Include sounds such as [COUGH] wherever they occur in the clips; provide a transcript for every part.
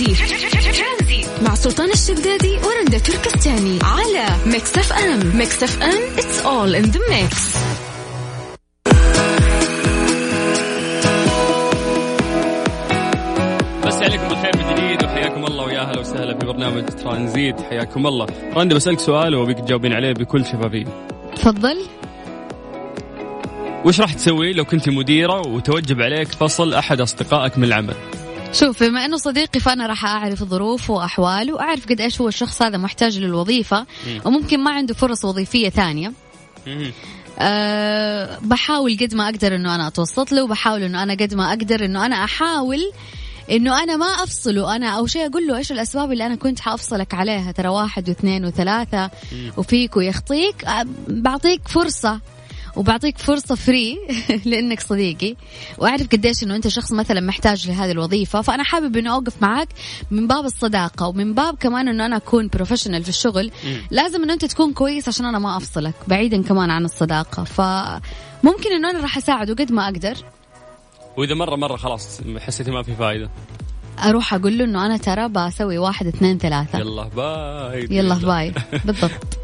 ترانزي مع سلطان الشدادي ورندا تركستاني على Mix FM. Mix FM it's all in the mix. مسا عليكم بالخير من جديد وحياكم الله ويا أهلا وسهلا في برنامج ترانزيت. حياكم الله. رندا بسألك سؤال وأبيك تجاوبين عليه بكل شفافية. تفضل. وش راح تسوي لو كنت مديرة وتوجب عليك فصل أحد أصدقائك من العمل؟ شوف بما إنه صديقي فأنا راح أعرف ظروفه وأحواله وأعرف قد إيش هو الشخص هذا محتاج للوظيفة وممكن ما عنده فرص وظيفية ثانية. أه بحاول قد ما أقدر إنه أنا أتوسط له وبحاول إنه أنا قد ما أقدر إنه أنا أحاول إنه أنا ما أفصله. أنا أو شيء أقول له إيش الأسباب اللي أنا كنت حأفصلك عليها؟ ترى واحد واثنين وثلاثة وفيك ويخطيك. أه، بعطيك فرصة. وبعطيك فرصة فري [LAUGHS] لأنك صديقي. وأعرف قديش أنه أنت شخص مثلا محتاج لهذه الوظيفة. فأنا حابب أنه أوقف معك من باب الصداقة ومن باب كمان أنه أنا أكون professional في الشغل. لازم أنه أنت تكون كويس عشان أنا ما أفصلك بعيدا كمان عن الصداقة. فممكن أنه أنا راح أساعده قد ما أقدر. وإذا مرة مرة خلاص حسيتي ما في فائدة أروح أقول له إنه أنا ترى بسوي واحد اثنين ثلاثة. يلا bye. يلا bye. [LAUGHS] بالضبط.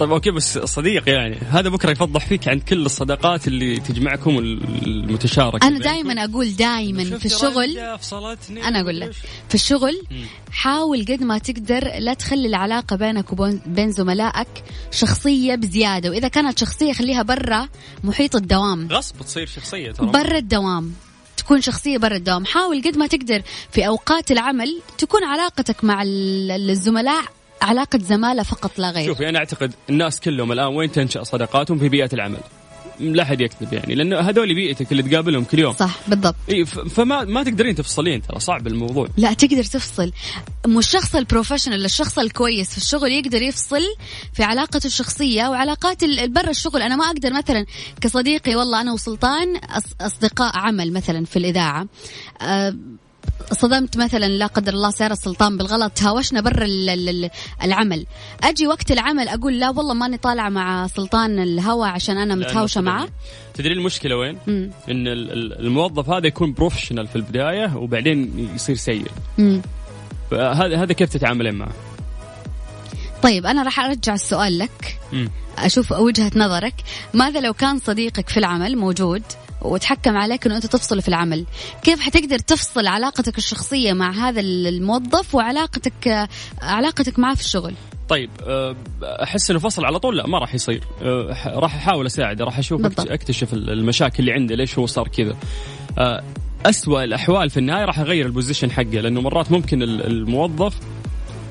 طيب okay بس صديق يعني هذا بكرة يفضح فيك عند كل الصداقات اللي تجمعكم المتشاركة أنا دائما أقول دائما في الشغل أنا أقول لك. في الشغل حاول قد ما تقدر لا تخلي العلاقة بينك وبين زملائك شخصية بزيادة وإذا كانت شخصية خليها برا محيط الدوام. غصب تصير شخصية ترى. برا الدوام تكون شخصية برا الدوام. حاول قد ما تقدر في أوقات العمل تكون علاقتك مع الزملاء علاقة زمالة فقط لا غير. شوفي أنا أعتقد الناس كلهم الآن وين تنشأ صداقاتهم في بيئة العمل؟ لا أحد يكذب يعني لأنه هذول بيئتك اللي تقابلهم كل يوم. صح بالضبط. إيه فما ما تقدرين تفصلين ترى صعب الموضوع. لا تقدر تفصل. مو الشخص البروفيشنال الشخص الكويس في الشغل يقدر يفصل في علاقته الشخصية وعلاقات برا الشغل. أنا ما أقدر مثلا كصديقي والله أنا وسلطان أصدقاء عمل مثلا في الإذاعة. أه صدمت مثلا لا قدر الله سيارة السلطان بالغلط تهاوشنا برا العمل أجي وقت العمل أقول لا والله ماني طالعة مع سلطان الهوا عشان أنا متهاوشة معه تدري المشكلة وين؟ مم. إن الموظف هذا يكون بروفيشنال في البداية وبعدين يصير سيء هذا هذا كيف تتعاملين معه؟ طيب أنا راح أرجع السؤال لك مم. أشوف وجهة نظرك ماذا لو كان صديقك في العمل موجود وتحكم عليك إنه أنت تفصل في العمل. كيف حتقدر تفصل علاقتك الشخصية مع هذا الموظف وعلاقتك علاقتك معه في الشغل؟ طيب أه، أحس إنه فصل على طول؟ لا ما راح يصير. أه، راح أحاول أساعده راح أشوف بالضبط. أكتشف المشاكل اللي عنده ليش هو صار كذا. أه، أسوأ الأحوال في النهاية راح أغير البوزيشن حقه لأنه مرات ممكن الموظف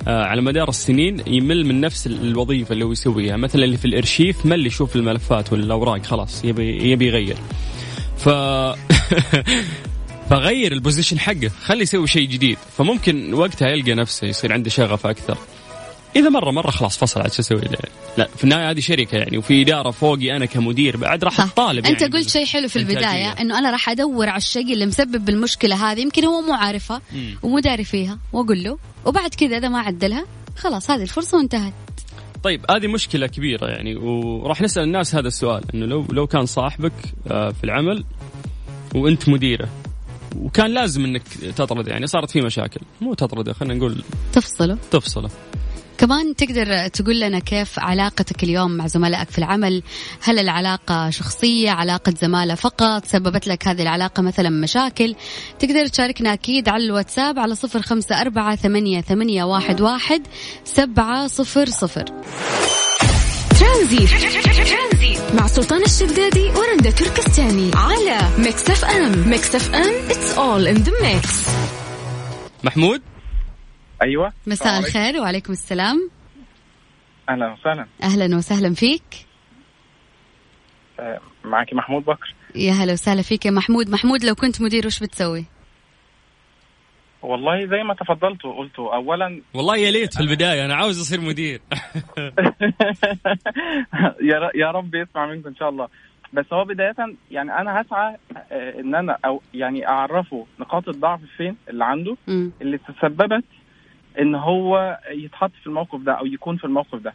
على مدار السنين يمل من نفس الوظيفة اللي هو يسويها. مثلا اللي في الإرشيف مل يشوف الملفات والأوراق خلاص يبي يبي يغير. ف [LAUGHS] فغير البوزيشن حقه خليه يسوي شيء جديد. فممكن وقتها يلقى نفسه يصير عنده شغف أكثر. إذا مرة مرة خلاص فصل عاد شو أسوي؟ لا في النهاية هذه شركة يعني وفي إدارة فوقي أنا كمدير بعد راح أطالب يعني انت قلت شيء حلو في البداية إنه أنا راح أدور على الشيء اللي مسبب المشكلة هذه يمكن هو مو عارفها ومو داري فيها وأقول له. وبعد كذا إذا ما عدلها خلاص هذه الفرصة وانتهت. طيب هذه مشكلة كبيرة يعني وراح نسأل الناس هذا السؤال إنه لو لو كان صاحبك آه، في العمل وأنت مديره وكان لازم إنك تطرد يعني صارت في مشاكل مو تطرده خلينا نقول تفصله. تفصله. كمان تقدر تقول لنا كيف علاقتك اليوم مع زملائك في العمل؟ هل العلاقة شخصية علاقة زمالة فقط؟ سببت لك هذه العلاقة مثلا مشاكل؟ تقدر تشاركنا أكيد على الواتساب على صفر خمسة أربعة ثمانية, ثمانية واحد, واحد سبعة صفر صفر. ترانزيت. مع سلطان الشدادي ورندا تركستاني على Mix FM. Mix FM it's all in the mix. محمود؟ أيوه. مساء الخير وعليكم السلام. أهلا وسهلا. أهلا وسهلا فيك. آه، معك محمود بكر. يا هلا وسهلا فيك يا محمود. محمود لو كنت مدير وش بتسوي؟ والله زي ما تفضلت وقلت اولا والله يا ليت في البداية أنا عاوز أصير مدير. [LAUGHS] يا يا رب يسمع منكم إن شاء الله. بس هو بداية يعني أنا هسعى آه، إن أنا أو يعني أعرفه نقاط الضعف فين اللي عنده. اللي تسببت إن هو يتحط في الموقف ده أو يكون في الموقف ده.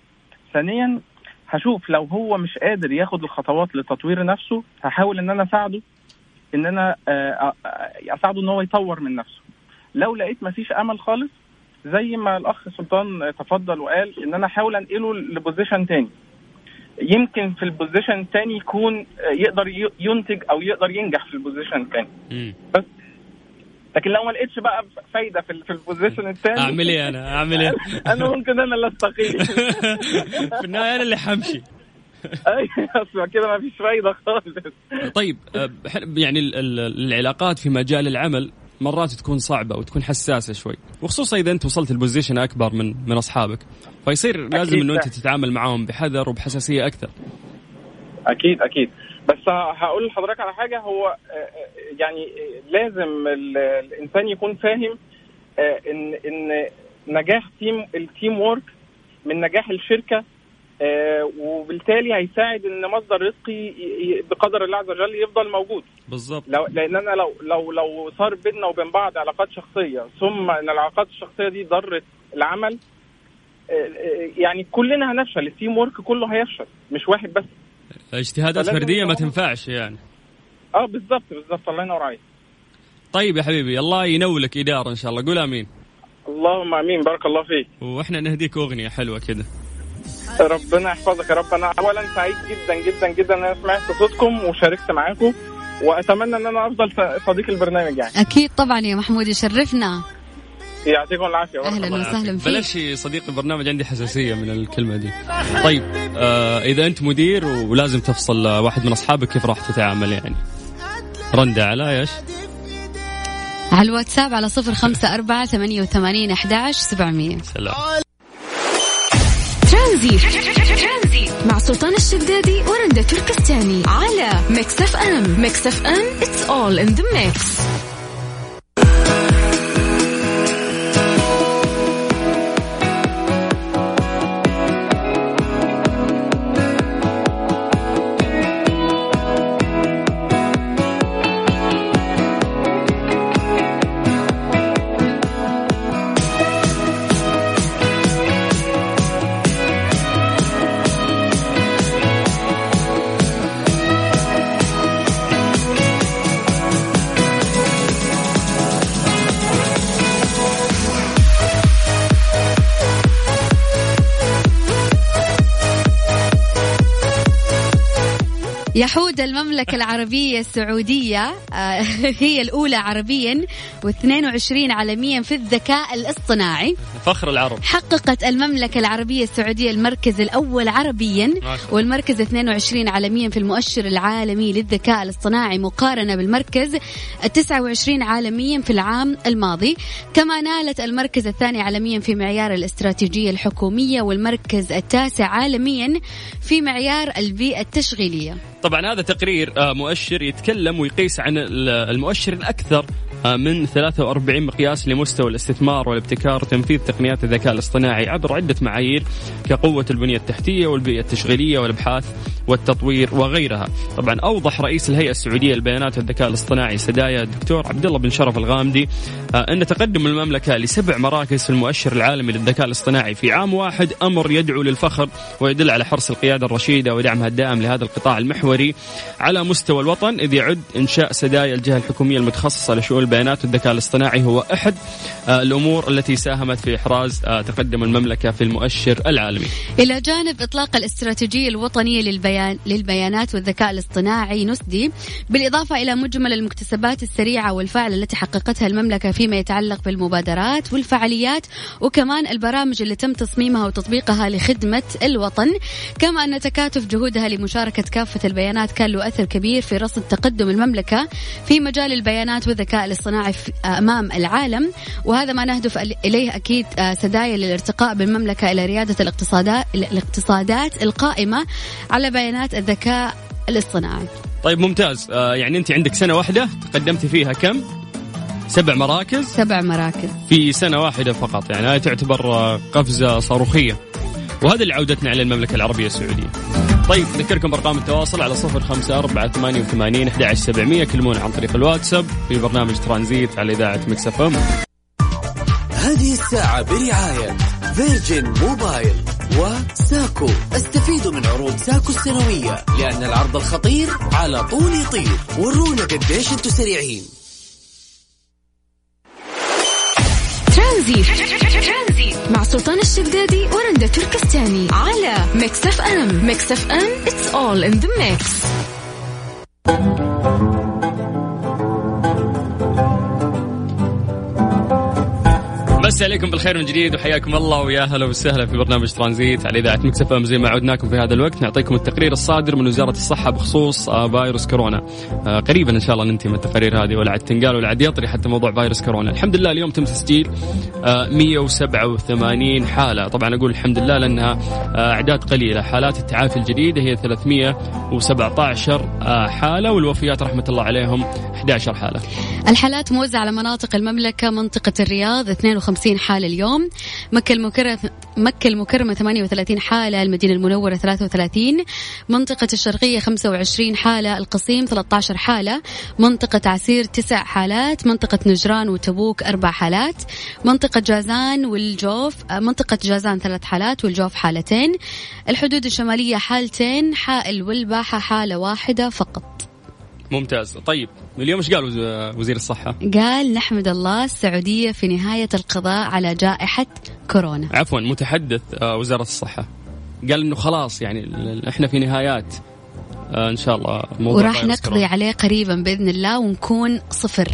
ثانيا هشوف لو هو مش قادر ياخد الخطوات لتطوير نفسه هحاول إن أنا أساعده إن أنا آه، آه، أساعده إن هو يطور من نفسه. لو لقيت مفيش أمل خالص زي ما الأخ سلطان تفضل وقال إن أنا أحاول أنقله ل position تاني. يمكن في ال position الثاني يكون يقدر ينتج أو يقدر ينجح في ال position الثاني بس لكن لو ما لقيتش بقى فايدة في في ال position الثاني أعمل إيه أنا؟ أعمل إيه؟ [LAUGHS] أنا ممكن أنا اللي أستقيل. [LAUGHS] في النهاية أنا اللي حمشي. أيوه كده ما فيش فايدة خالص. طيب آه، يعني العلاقات في مجال العمل مرات تكون صعبة وتكون حساسة شوي وخصوصا إذا أنت وصلت ل position أكبر من من أصحابك فيصير لازم أنه أنت تتعامل معاهم بحذر وبحساسية أكثر. أكيد أكيد. بس هقول لحضرتك على حاجة هو آه، آه، يعني لازم الإنسان يكون فاهم إن إن نجاح team ال teamwork من نجاح الشركة آه، وبالتالي هيساعد إن مصدر رزقي بقدر الله عز وجل يفضل موجود. بالظبط. لو لأن أنا لو لو لو صار بيننا وبين بعض علاقات شخصية ثم إن العلاقات الشخصية دي ضرت العمل آه، آه، يعني كلنا هنفشل ال teamwork كله هيفشل مش واحد بس. اجتهادات فردية ما تنفعش يعني. آه بالظبط بالظبط الله ينور عليك طيب يا حبيبي الله ينولك الإدارة إن شاء الله. قول آمين. اللهم آمين بارك الله فيك. وإحنا نهديك أغنية حلوة كده. ربنا يحفظك يا رب. أنا اولا سعيد جدا جدا جدا إن أنا سمعت صوتكم وشاركت معاكم وأتمنى إن أنا أفضل صديق البرنامج يعني. أكيد طبعا يا محمود يشرفنا. يعطيكم العافية. أهلا وسهلا فيك. بلاش صديق البرنامج عندي حساسية من الكلمة دي. طيب آه إذا أنت مدير ولازم تفصل واحد من أصحابك كيف راح تتعامل يعني. رندا على إيش؟ على الواتساب على صفر خمسة أربعة ثمانية وثمانين أحدعش سبعمية. سلام. ترانزي مع سلطان الشدادي ورندا تركستاني على Mix FM. Mix FM it's all in the mix. يحود المملكة العربية السعودية آه، [LAUGHS] هي الأولى عربيا و22 عالميا في الذكاء الاصطناعي. فخر العرب. حققت المملكة العربية السعودية المركز الأول عربيا والمركز 22 عالميا في المؤشر العالمي للذكاء الاصطناعي مقارنة بالمركز 29 عالميا في العام الماضي. كما نالت المركز الثاني عالميا في معيار الاستراتيجية الحكومية والمركز التاسع عالميا في معيار البيئة التشغيلية. طبعا هذا تقرير آه، مؤشر يتكلم ويقيس عن المؤشر الأكثر آه، من 43 مقياس لمستوى الاستثمار والابتكار وتنفيذ تقنيات الذكاء الاصطناعي عبر عدة معايير كقوة البنية التحتية والبيئة التشغيلية والإبحاث والتطوير وغيرها. طبعا أوضح رئيس الهيئة السعودية للبيانات والذكاء الاصطناعي سدايا الدكتور عبد الله بن شرف الغامدي آه، أن تقدم المملكة لسبع مراكز في المؤشر العالمي للذكاء الاصطناعي في عام واحد أمر يدعو للفخر ويدل على حرص القيادة الرشيدة ودعمها الدائم لهذا القطاع المحوري على مستوى الوطن إذ يعد إنشاء سدايا الجهة الحكومية المتخصصة لشؤون البيانات والذكاء الاصطناعي هو أحد آه، الأمور التي ساهمت في احراز آه، تقدم المملكة في المؤشر العالمي. إلى جانب إطلاق الاستراتيجية الوطنية للبيان للبيانات والذكاء الاصطناعي نسدي بالإضافة إلى مجمل المكتسبات السريعة والفاعله التي حققتها المملكة فيما يتعلق بالمبادرات والفعاليات وكمان البرامج اللي تم تصميمها وتطبيقها لخدمة الوطن كما أن تكاتف جهودها لمشاركة كافة البيانات كان له أثر كبير في رصد تقدم المملكة في مجال البيانات والذكاء الاصطناعي أمام العالم وهذا ما نهدف إليه أكيد آه، سدايا للارتقاء بالمملكه إلى ريادة الاقتصادات الاقتصادات القائمة على بيانات الذكاء الاصطناعي. طيب ممتاز. آه يعني أنت عندك سنة واحدة تقدمتي فيها كم؟ سبع مراكز؟ سبع مراكز. في سنة واحدة فقط يعني هذه تعتبر آه، قفزة صاروخية. وهذا اللي عودتنا على المملكة العربية السعودية. طيب نذكركم بأرقام التواصل على صفر خمسة أربعة ثمانية وثمانين أحد سبعمية كلمونا عن طريق الواتساب. في برنامج ترانزيت على إذاعة Mix FM. هذه الساعة برعاية Virgin Mobile وساكو. استفيدوا من عروض ساكو السنوية لأن العرض الخطير على طول يطير. ورونا قديش أنتم سريعين. ترانزيت. مع سلطان الشدادي ورندا تركستاني على Mix FM. Mix FM it's all in the mix. مسا عليكم بالخير من جديد وحياكم الله ويا هلا وسهلا في برنامج ترانزيت على إذاعة Mix FM زي ما عودناكم في هذا الوقت. نعطيكم التقرير الصادر من وزارة الصحة بخصوص آه، فيروس كورونا. آه، قريبا إن شاء الله ننتهي من التقارير هذه ولا عاد تنقال ولا عاد يطري حتى موضوع فيروس كورونا. الحمد لله اليوم تم تسجيل 187 آه، حالة. طبعا أقول الحمد لله لأنها أعداد قليلة. حالات التعافي الجديدة هي 317 حالة والوفيات رحمة الله عليهم 11 حالة. الحالات موزعة على مناطق المملكة منطقة الرياض 52 50 حالة اليوم. مكة المكرمة مكة المكرمة 38 حالة المدينة المنورة 33 منطقة الشرقية 25 حالة القصيم 13 حالة منطقة عسير 9 حالات منطقة نجران وتبوك أربع حالات منطقة جازان والجوف منطقة جازان ثلاث حالات والجوف حالتين. الحدود الشمالية حالتين حائل والباحة حالة واحدة فقط. ممتاز. طيب اليوم إيش قال وزير الصحة؟ قال نحمد الله السعودية في نهاية القضاء على جائحة كورونا. عفوا متحدث آه، وزارة الصحة. قال إنه خلاص يعني إحنا في نهايات. آه، إن شاء الله موضوع وراح نقضي كورونا. عليه قريبا بإذن الله ونكون صفر.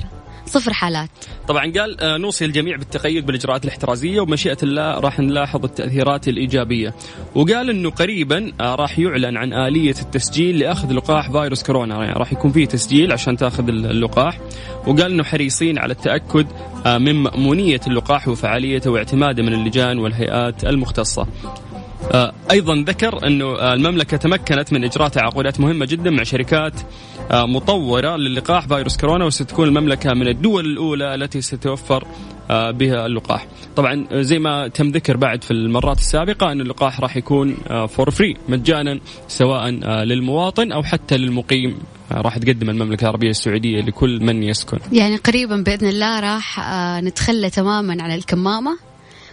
صفر حالات. طبعا قال آه، نوصي الجميع بالتقيد بالإجراءات الاحترازية وبمشيئه الله راح نلاحظ التأثيرات الإيجابية. وقال إنه قريبا آه، راح يعلن عن آلية التسجيل لأخذ لقاح فيروس كورونا. يعني راح يكون فيه تسجيل عشان تأخذ اللقاح. وقال إنه حريصين على التأكد آه، من مأمونية اللقاح وفعاليته واعتماده من اللجان والهيئات المختصة. آه، أيضا ذكر أنه آه، المملكة تمكنت من اجراء تعاقدات مهمة جدا مع شركات آه، مطورة للقاح فيروس كورونا وستكون المملكة من الدول الأولى التي ستوفر بها اللقاح. طبعا زي ما تم ذكر بعد في المرات السابقة أن اللقاح راح يكون for free مجانا سواء للمواطن أو حتى للمقيم راح تقدم المملكة العربية السعودية لكل من يسكن. يعني قريبا بإذن الله راح نتخلى تماما عن الكمامة.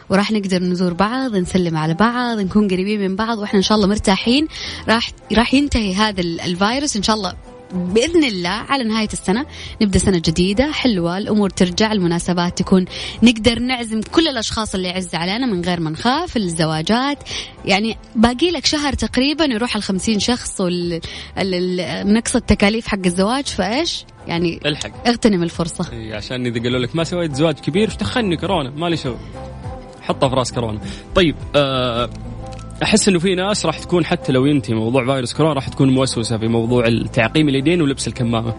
وراح نقدر نزور بعض نسلم على بعض نكون قريبين من بعض وإحنا إن شاء الله مرتاحين. راح راح ينتهي هذا الفيروس إن شاء الله بإذن الله على نهاية السنة. نبدأ سنة جديدة حلوة الأمور ترجع المناسبات تكون نقدر نعزم كل الأشخاص اللي يعز علينا من غير ما نخاف الزواجات. يعني باقي لك شهر تقريبا يروح ال شخص ونقص التكاليف حق الزواج فإيش؟ يعني الحق. اغتنم الفرصة. إيه، عشان إذا قالوا لك ما سويت زواج كبير إيش دخلني كورونا مالي شغل. حطها في راس كورونا طيب آه أحس إنه في ناس راح تكون حتى لو ينتهي موضوع فيروس كورونا راح تكون موسوسة في موضوع التعقيم اليدين ولبس الكمامة.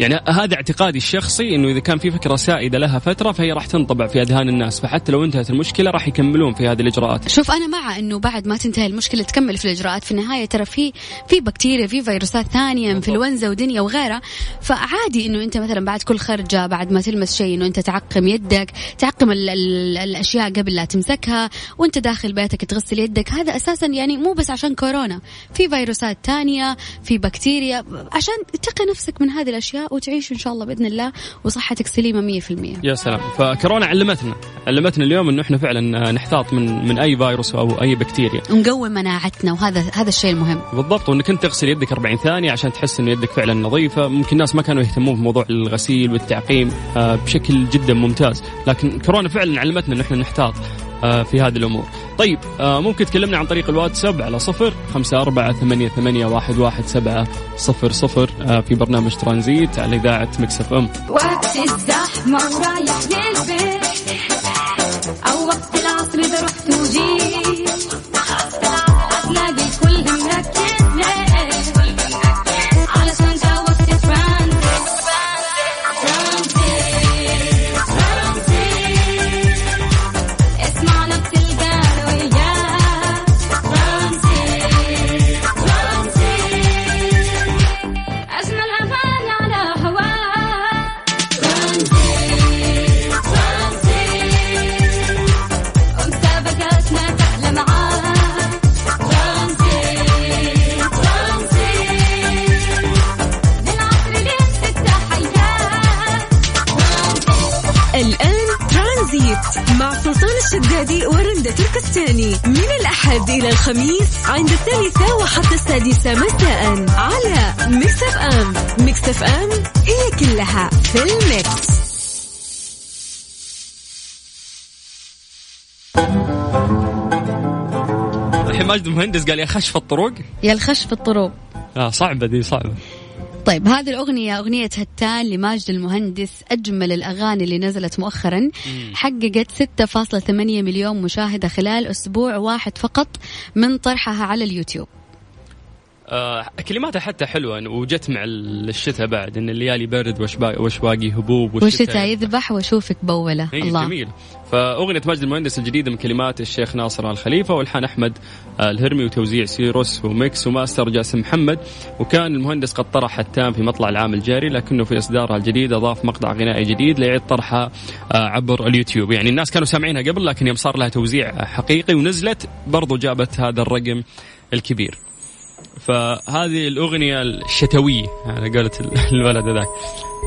يعني هذا اعتقادي الشخصي إنه إذا كان في فكرة سائدة لها فترة فهي راح تنطبع في أذهان الناس فحتى لو انتهت المشكلة راح يكملون في هذه الإجراءات. شوف أنا مع إنه بعد ما تنتهي المشكلة تكمل في الإجراءات. في النهاية ترى في في بكتيريا في فيروسات ثانية إنفلونزا ودنيا وغيرها. فعادي إنه أنت مثلا بعد كل خرجة بعد ما تلمس شيء إنه أنت تعقم يدك تعقم ال ال الأشياء قبل لا تمسكها. وأنت داخل بيتك تغسل يدك. هذا أساسا يعني مو بس عشان كورونا. في فيروسات تانية في بكتيريا. عشان تقي نفسك من هذه الأشياء وتعيش إن شاء الله بإذن الله وصحتك سليمة 100% يا سلام. فكورونا علمتنا علمتنا اليوم إنه إحنا فعلا نحتاط من من أي فيروس أو أي بكتيريا. ونقوي مناعتنا وهذا هذا الشيء المهم. بالضبط. وإنك أنت تغسل يدك 40 ثانية عشان تحس ان يدك فعلا نظيفة. ممكن الناس ما كانوا يهتمون بموضوع الغسيل والتعقيم آه، بشكل جدا ممتاز. لكن كورونا فعلا علمتنا ان إحنا نحتاط. آه، في هذه الأمور. طيب آه، ممكن تكلمنا عن طريق الواتساب على صفر خمسة أربعة ثمانية, ثمانية واحد, واحد سبعة صفر صفر آه، في برنامج ترانزيت على إذاعة مكسف أم. وقت الزحمة ورايح للبيت إلى الخميس عند الثالثة وحتى السادسة مساء على Mix FM Mix FM it's all in the mix. الحين ماجد المهندس قال يا خش في الطرق. يا الخش في الطرق. آه صعبة دي صعبة. طيب هذه الأغنية أغنية هتان لماجد المهندس أجمل الأغاني اللي نزلت مؤخرا. حققت 6.8 مليون مشاهدة خلال أسبوع واحد فقط من طرحها على اليوتيوب. آه كلماتها حتى حلوة وجت مع الشتاء بعد إن الليالي برد واشواقي هبوب والشتاء يذبح وأشوفك بولة. إيه، الله. جميل. فأغنية ماجد المهندس الجديدة من كلمات الشيخ ناصر الخليفة والحان أحمد الهرمي وتوزيع سيروس وميكس وماستر جاسم محمد. وكان المهندس قد طرح التام في مطلع العام الجاري لكنه في إصدارها الجديد أضاف مقطع غنائي جديد ليعيد طرحها آه، عبر اليوتيوب. يعني الناس كانوا سامعينها قبل لكن يوم صار لها توزيع حقيقي ونزلت برضو جابت هذا الرقم الكبير. فهذه الأغنية الشتوية على قولة [LAUGHS] الولد ذاك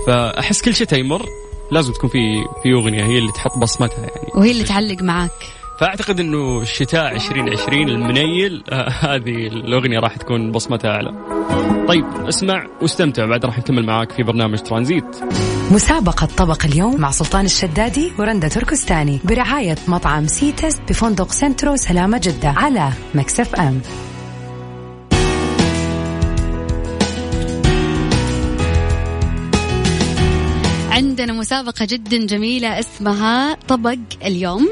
فأحس كل شتاء يمر لازم تكون في في أغنية هي اللي تحط بصمتها يعني وهي اللي تعلق معك فأعتقد إنه الشتاء 2020 المنيل آه هذه الأغنية راح تكون بصمتها أعلى. طيب اسمع واستمتع بعد راح نكمل معاك في برنامج ترانزيت. مسابقة طبق اليوم مع سلطان الشدادي ورندا تركستاني برعاية مطعم c.taste بفندق سنترو سلامة جدة على Mix FM. عندنا مسابقة جدا جميلة اسمها طبق اليوم.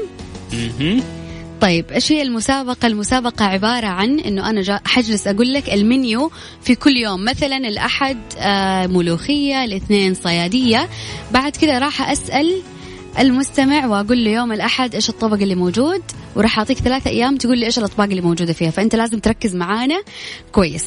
طيب إيش هي المسابقة؟ المسابقة عبارة عن إنه أنا جا حجلس أقول لك المنيو في كل يوم، مثلا الأحد آه ملوخية، الاثنين صيادية، بعد كذا راح أسأل المستمع وأقول له يوم الأحد إيش الطبق اللي موجود؟ وراح أعطيك ثلاثة أيام تقول لي إيش الأطباق اللي موجودة فيها، فأنت لازم تركز معانا. كويس.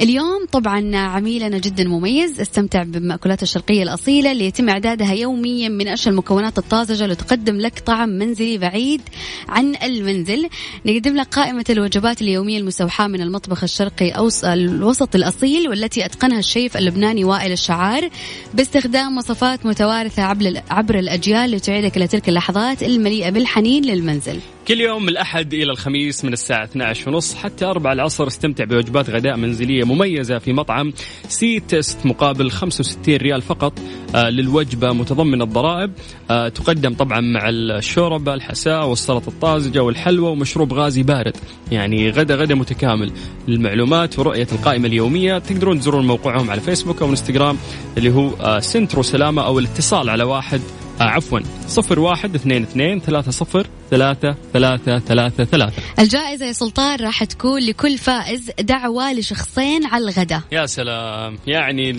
اليوم طبعا عميلنا جدا مميز استمتع بالمأكولات الشرقية الأصيلة اللي يتم إعدادها يوميا من أشهر المكونات الطازجة لتقدم لك طعم منزلي بعيد عن المنزل. نقدم لك قائمة الوجبات اليومية المستوحاة من المطبخ الشرقي أو الوسط الأصيل والتي أتقنها الشيف اللبناني وائل الشعار. باستخدام وصفات متوارثة عبر الأجيال لتعيدك إلى تلك اللحظات المليئة بالحنين للمنزل. كل يوم من الأحد إلى الخميس من الساعة 12 ونص حتى 4 العصر استمتع بوجبات غداء منزلية مميزة في مطعم c.taste مقابل 65 ريال فقط آه للوجبة متضمن الضرائب آه تقدم طبعا مع الشوربة الحساء والسلطة الطازجة والحلوى ومشروب غازي بارد يعني غدا غدا متكامل. للمعلومات ورؤية القائمة اليومية تقدرون تزورون موقعهم على فيسبوك أو إنستغرام اللي هو آه سنترو سلامة أو الاتصال على واحد آه عفوا صفر واحد اثنين اثنين ثلاثة صفر ثلاثة ثلاثة ثلاثة. ثلاثة الجائزة يا سلطان راح تكون لكل فائز دعوة لشخصين على الغداء. يا سلام يعني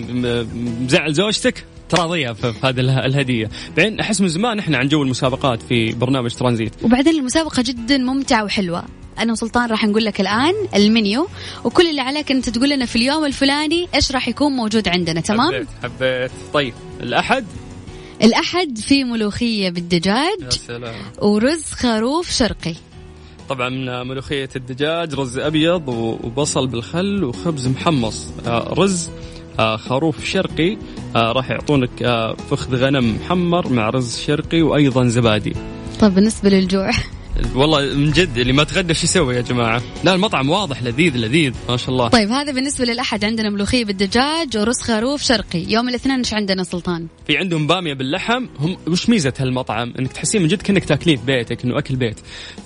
مزعل زوجتك؟ تراضيها في هذه الهدية. بعدين أحس من زمان إحنا عن جو المسابقات في برنامج ترانزيت. وبعدين المسابقة جدا ممتعة وحلوة. أنا وسلطان راح نقول لك الآن المنيو وكل اللي عليك أنت تقول لنا في اليوم الفلاني إيش راح يكون موجود عندنا تمام؟ حبيت حبيت. طيب الأحد؟ الأحد في ملوخية بالدجاج يا سلام. ورز خروف شرقي. طبعا ملوخية الدجاج رز أبيض وبصل بالخل وخبز محمص. آه، رز آه، خروف شرقي آه، راح يعطونك فخذ غنم محمر مع رز شرقي وأيضا زبادي. طيب بالنسبة للجوع. [LAUGHS] والله من جد اللي ما تغدى شو يسوي يا جماعة؟ لا المطعم واضح لذيذ لذيذ ما شاء الله. طيب هذا بالنسبة للأحد عندنا ملوخية بالدجاج ورز خروف شرقي، يوم الاثنين إيش عندنا سلطان؟ في عندهم بامية باللحم، هم وش ميزة هالمطعم؟ إنك تحسين من جد كأنك تاكلين في بيتك إنه أكل بيت.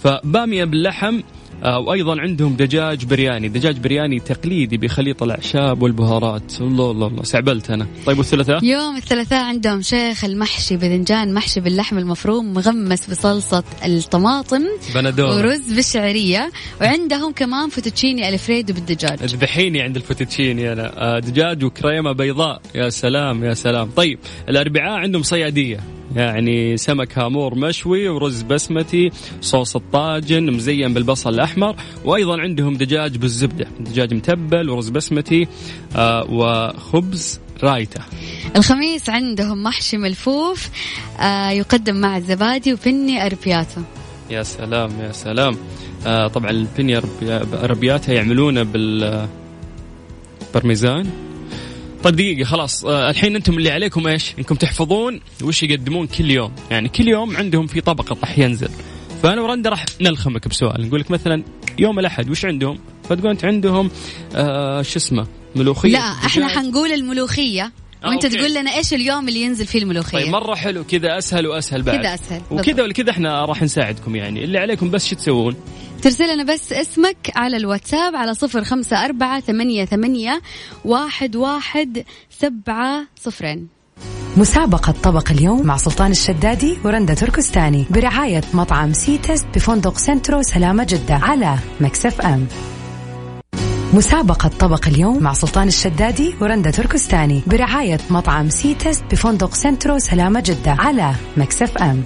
فبامية باللحم وأيضا عندهم دجاج برياني. دجاج برياني تقليدي بخليط الأعشاب والبهارات. الله الله الله. سعبلت أنا. طيب والثلاثاء يوم الثلاثاء عندهم شيخ المحشي باذنجان محشي باللحم المفروم مغمس بصلصة الطماطم بندور ورز بالشعرية. وعندهم كمان فوتوتشيني ألفريدو بالدجاج. اذبحيني عند الفوتوتشيني أنا. آه، دجاج وكريمة بيضاء. يا سلام يا سلام. طيب الأربعاء عندهم صيادية. يعني سمك هامور مشوي ورز بسمتي صوص الطاجن مزين بالبصل الأحمر وأيضا عندهم دجاج بالزبدة دجاج متبل ورز بسمتي آه وخبز رايته. الخميس عندهم محشي ملفوف آه يقدم مع الزبادي وبني أربياتو يا سلام يا سلام. آه طبعا البني أربياتا يعملونه بال برميزان طيب دقيقة خلاص. آه الحين أنتم اللي عليكم إيش؟ انكم تحفظون وش يقدمون كل يوم، يعني كل يوم عندهم في طبقة راح ينزل. فأنا ورندا راح نلخمك بسؤال. نقول لك مثلا يوم الأحد وش عندهم؟ فتقول أنت عندهم آه شو اسمه؟ ملوخية. لا إحنا حنقول الملوخية. آه وأنت okay. تقول لنا إيش اليوم اللي ينزل فيه الملوخية؟ طيب مرة حلو. كذا أسهل وأسهل بعد. كذا أسهل. وكذا ولا كذا إحنا راح نساعدكم يعني. اللي عليكم بس شو تسوون؟ ترسل لنا بس اسمك على الواتساب على صفر خمسة أربعة ثمانية, ثمانية واحد, واحد سبعة صفرين. مسابقة طبق اليوم مع سلطان الشدادي ورندا تركستاني برعاية مطعم c.taste بفندق سنترو سلامة جدة على Mix FM. مسابقة طبق اليوم مع سلطان الشدادي ورندا تركستاني برعاية مطعم c.taste بفندق سنترو سلامة جدة على Mix FM.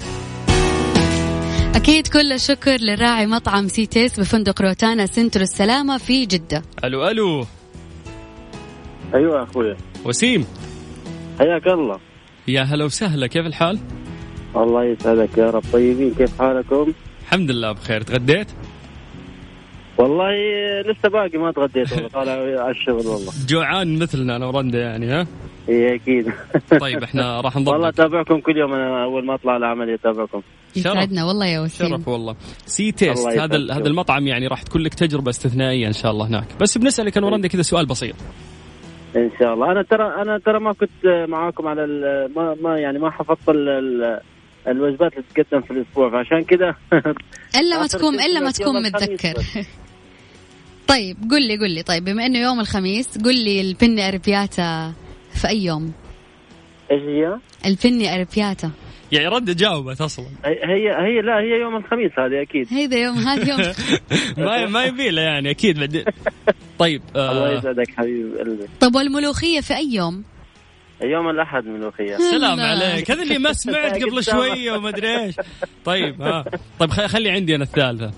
أكيد كل الشكر لراعي مطعم c.taste بفندق روتانا سنترو السلامة في جدة. ألو ألو. أيوة أخوي وسيم. حياك الله. يا هلا وسهلا كيف الحال؟ الله يسعدك يا رب. طيبين كيف حالكم؟ الحمد لله بخير. تغديت؟ والله لسه باقي ما تغديت والله. طالع على الشغل والله. جوعان مثلنا أنا ورندا يعني ها؟ إي أكيد. طيب إحنا راح نضبط. والله أتابعكم كل يوم أنا أول ما أطلع العمل أتابعكم. يسعدنا والله يا وسيم. شرف والله. c.taste هذا هذا المطعم يعني راح تكون لك تجربة استثنائية إن شاء الله هناك. بس بنسألك أنا ورندا كذا سؤال بسيط. إن شاء الله. أنا ترى أنا ترى ما كنت معاكم على ما ما يعني ما حفظت الوجبات اللي تقدم في الأسبوع فعشان كذا [LAUGHS] إلا ما تكون إلا ما تكون متذكر. طيب قل لي قل لي. طيب بما إنه يوم الخميس قل لي البني أربياتا في أي يوم؟ إيش هي؟ البني أربياتا. يعني رد جاوبت أصلا. هي هي لا هي يوم الخميس هذه أكيد. هذا يوم هذا يوم. [LAUGHS] ما ما يبي له يعني أكيد. بعدين طيب آه الله يسعدك حبيب قلبي. طب والملوخية في أي يوم؟ يوم الأحد ملوخية. [LAUGHS] سلام عليك. هذا اللي ما سمعت قبل [LAUGHS] شوية وما أدري إيش. طيب ها. طيب خلي عندي أنا الثالثة.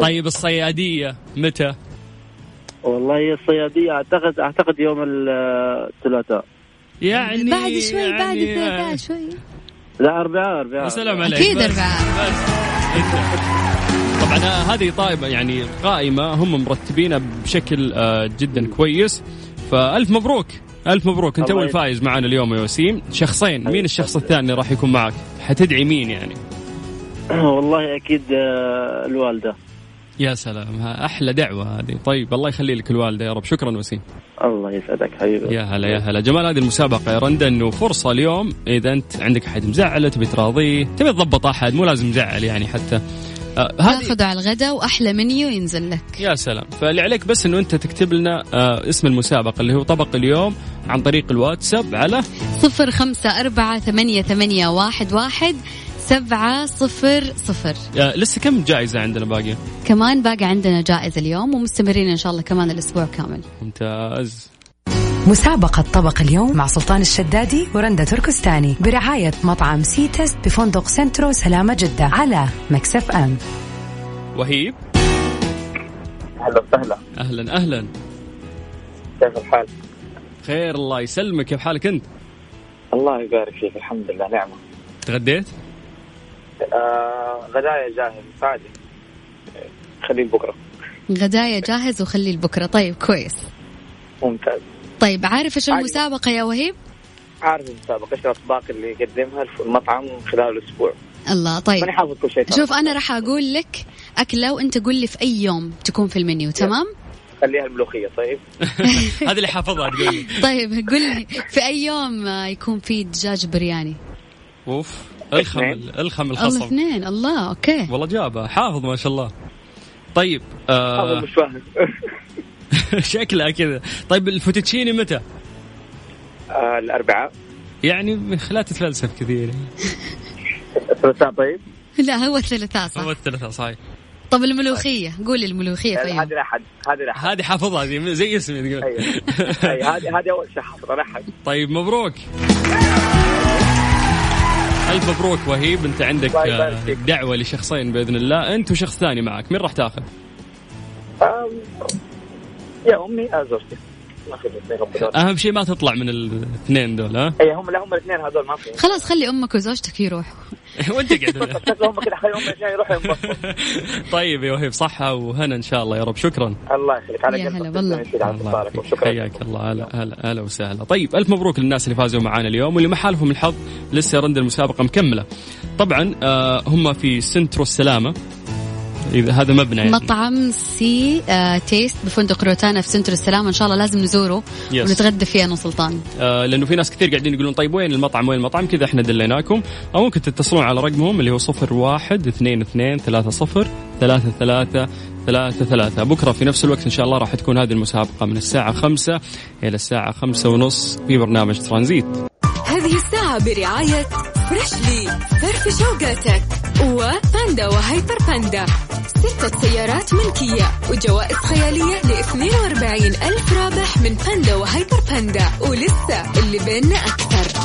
طيب الصيادية متى؟ والله الصيادية اعتقد أعتقد يوم الثلاثاء. يعني بعد شوي يعني بعد الثلاثاء شوي. لا أربعاء أربعاء. سلام عليك أكيد أربعاء. طبعا هذه طائفه يعني قائمة هم مرتبينها بشكل جدا كويس. فألف مبروك ألف مبروك. أنت أول فايز معنا اليوم يا وسيم. شخصين مين الشخص الثاني راح يكون معك؟ حتدعي مين يعني؟ والله أكيد الوالدة. يا سلام. أحلى دعوة هذه. طيب الله يخلي لك الوالدة يا رب. شكرا وسيم. الله يسعدك حبيبي. يا هلا يا هلا. جمال هذه المسابقة يا رندا انه فرصه اليوم إذا أنت عندك أحد مزعله تبي تراضيه تبي تضبط أحد مو لازم مزعل يعني حتى. آه تاخذه على الغداء وأحلى منيو ينزل لك. يا سلام. فاللي عليك بس إنه أنت تكتب لنا آه اسم المسابقة اللي هو طبق اليوم عن طريق الواتساب على صفر خمسة أربعة ثمانية, ثمانية واحد, واحد سبعة صفر صفر. لسه كم جائزة عندنا باقية؟ كمان باقي عندنا جائزة اليوم ومستمرين إن شاء الله كمان الأسبوع كامل. ممتاز. مسابقة طبق اليوم مع سلطان الشدادي ورندا تركستاني برعاية مطعم c.taste بفندق سنترو سلامة جدة على Mix FM. وهيب. أهلا وسهلا. أهلا أهلا. كيف الحال؟ خير الله يسلمك. كيف حالك أنت؟ الله يبارك فيك الحمد لله نعمة. تغديت؟ آه غدايا جاهز. عادي. خليه بكرة. غدايا جاهز وخليه لبكرة. طيب كويس. ممتاز. طيب عارف إيش المسابقة يا وهيب؟ عارف المسابقة إيش الأطباق اللي يقدمها المطعم خلال الأسبوع. الله طيب. ماني حافظ كل شيء شوف أنا راح أقول لك أكلة وأنت قول لي في أي يوم تكون في المنيو تمام؟ خليها الملوخية طيب. [LAUGHS] هذه اللي حافظها تقول [LAUGHS] طيب قول لي في أي يوم يكون في دجاج برياني؟ أوف. الخم الخم الخصم. الله اثنين. الله okay. والله جابها حافظ ما شاء الله. طيب آه مش فاهم. [LAUGHS] شكلها كذا. طيب الفوتوتشيني متى؟ آه الأربعاء. يعني لا تتفلسف كثير. الثلاثاء طيب؟ لا هو الثلاثاء صح. هو الثلاثاء صحيح. طب الملوخية قولي الملوخية في هذه الأحد هذه الأحد هذه حافظها هذه زي اسمي تقول. أيوه. هذه هذه أول شيء حافظها الأحد طيب مبروك. ألف مبروك وهيب أنت عندك دعوة لشخصين بإذن الله. أنت وشخص ثاني معك مين راح تاخذ؟ يا أمي زوجتي أهم شيء ما تطلع من الاثنين دول ها؟ اي هم لا هم الاثنين هذول ما في. خلاص خلي أمك وزوجتك يروحوا. [LAUGHS] وأنت قاعد [LAUGHS] هم كذا خلي الاثنين يروحوا [LAUGHS] طيب يا وهيب صحة وهنا إن شاء الله يا رب. شكرا. الله يخليك. على يا هلا والله. حياك الله. هلا هلا هلا وسهلا. طيب ألف مبروك للناس اللي فازوا معنا اليوم واللي ما حالفهم الحظ لسه رند المسابقة مكملة. طبعا آه هم في سنترو السلامة. هذا مبنى يعني. مطعم سي آه تيست بفندق روتانا في سنترو السلامة. إن شاء الله لازم نزوره yes. ونتغدى فيه أنا وسلطان. آه لأنه في ناس كثير قاعدين يقولون طيب وين المطعم؟ وين المطعم؟ كذا إحنا دليناكم. أو ممكن تتصلون على رقمهم اللي هو صفر واحد اثنين اثنين ثلاثة صفر ثلاثة ثلاثة ثلاثة ثلاثة. بكرة في نفس الوقت إن شاء الله راح تكون هذه المسابقة من الساعة خمسة إلى الساعة خمسة ونص في برنامج ترانزيت. هذه الساعة برعاية فريشلي فرفش أوقاتك. وباندا وهايبر باندا. ستة سيارات ملكية وجوائز خيالية ل 42 ألف رابح من باندا وهايبر باندا. ولسه اللي بيننا أكثر.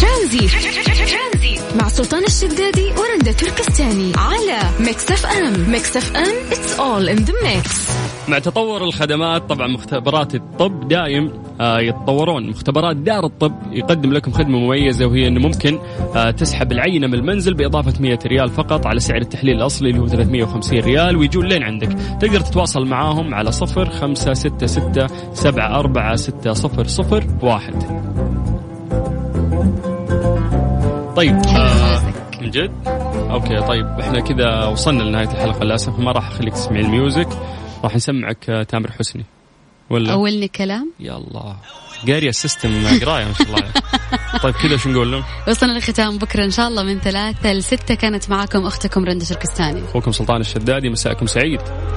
ترانزيت. مع سلطان الشدادي ورندا تركستاني. على Mix FM. Mix FM. It's all in the mix. مع تطور الخدمات طبعا مختبرات الطب دايم يتطورون. مختبرات دار الطب يقدم لكم خدمة مميزة وهي أنه ممكن آه، تسحب العينة من المنزل بإضافة 100 ريال فقط على سعر التحليل الأصلي اللي هو 350 ريال ويجون لين عندك. تقدر تتواصل معاهم على صفر خمسة ستة ستة سبعة أربعة ستة صفر صفر واحد. طيب آه من جد؟ okay طيب إحنا كذا وصلنا لنهاية الحلقة للأسف ما راح أخليك تسمعي ال music. راح نسمعك آه، تامر حسني. ولا؟ أولني كلام؟ يا الله. قاري السيستم قراية ما شاء الله. [LAUGHS] طيب كذا شو نقول لهم؟ وصلنا لختام بكرة إن شاء الله من ثلاثة لستة. كانت معكم أختكم رندا شركستاني. أخوكم سلطان الشدادي. مساءكم سعيد.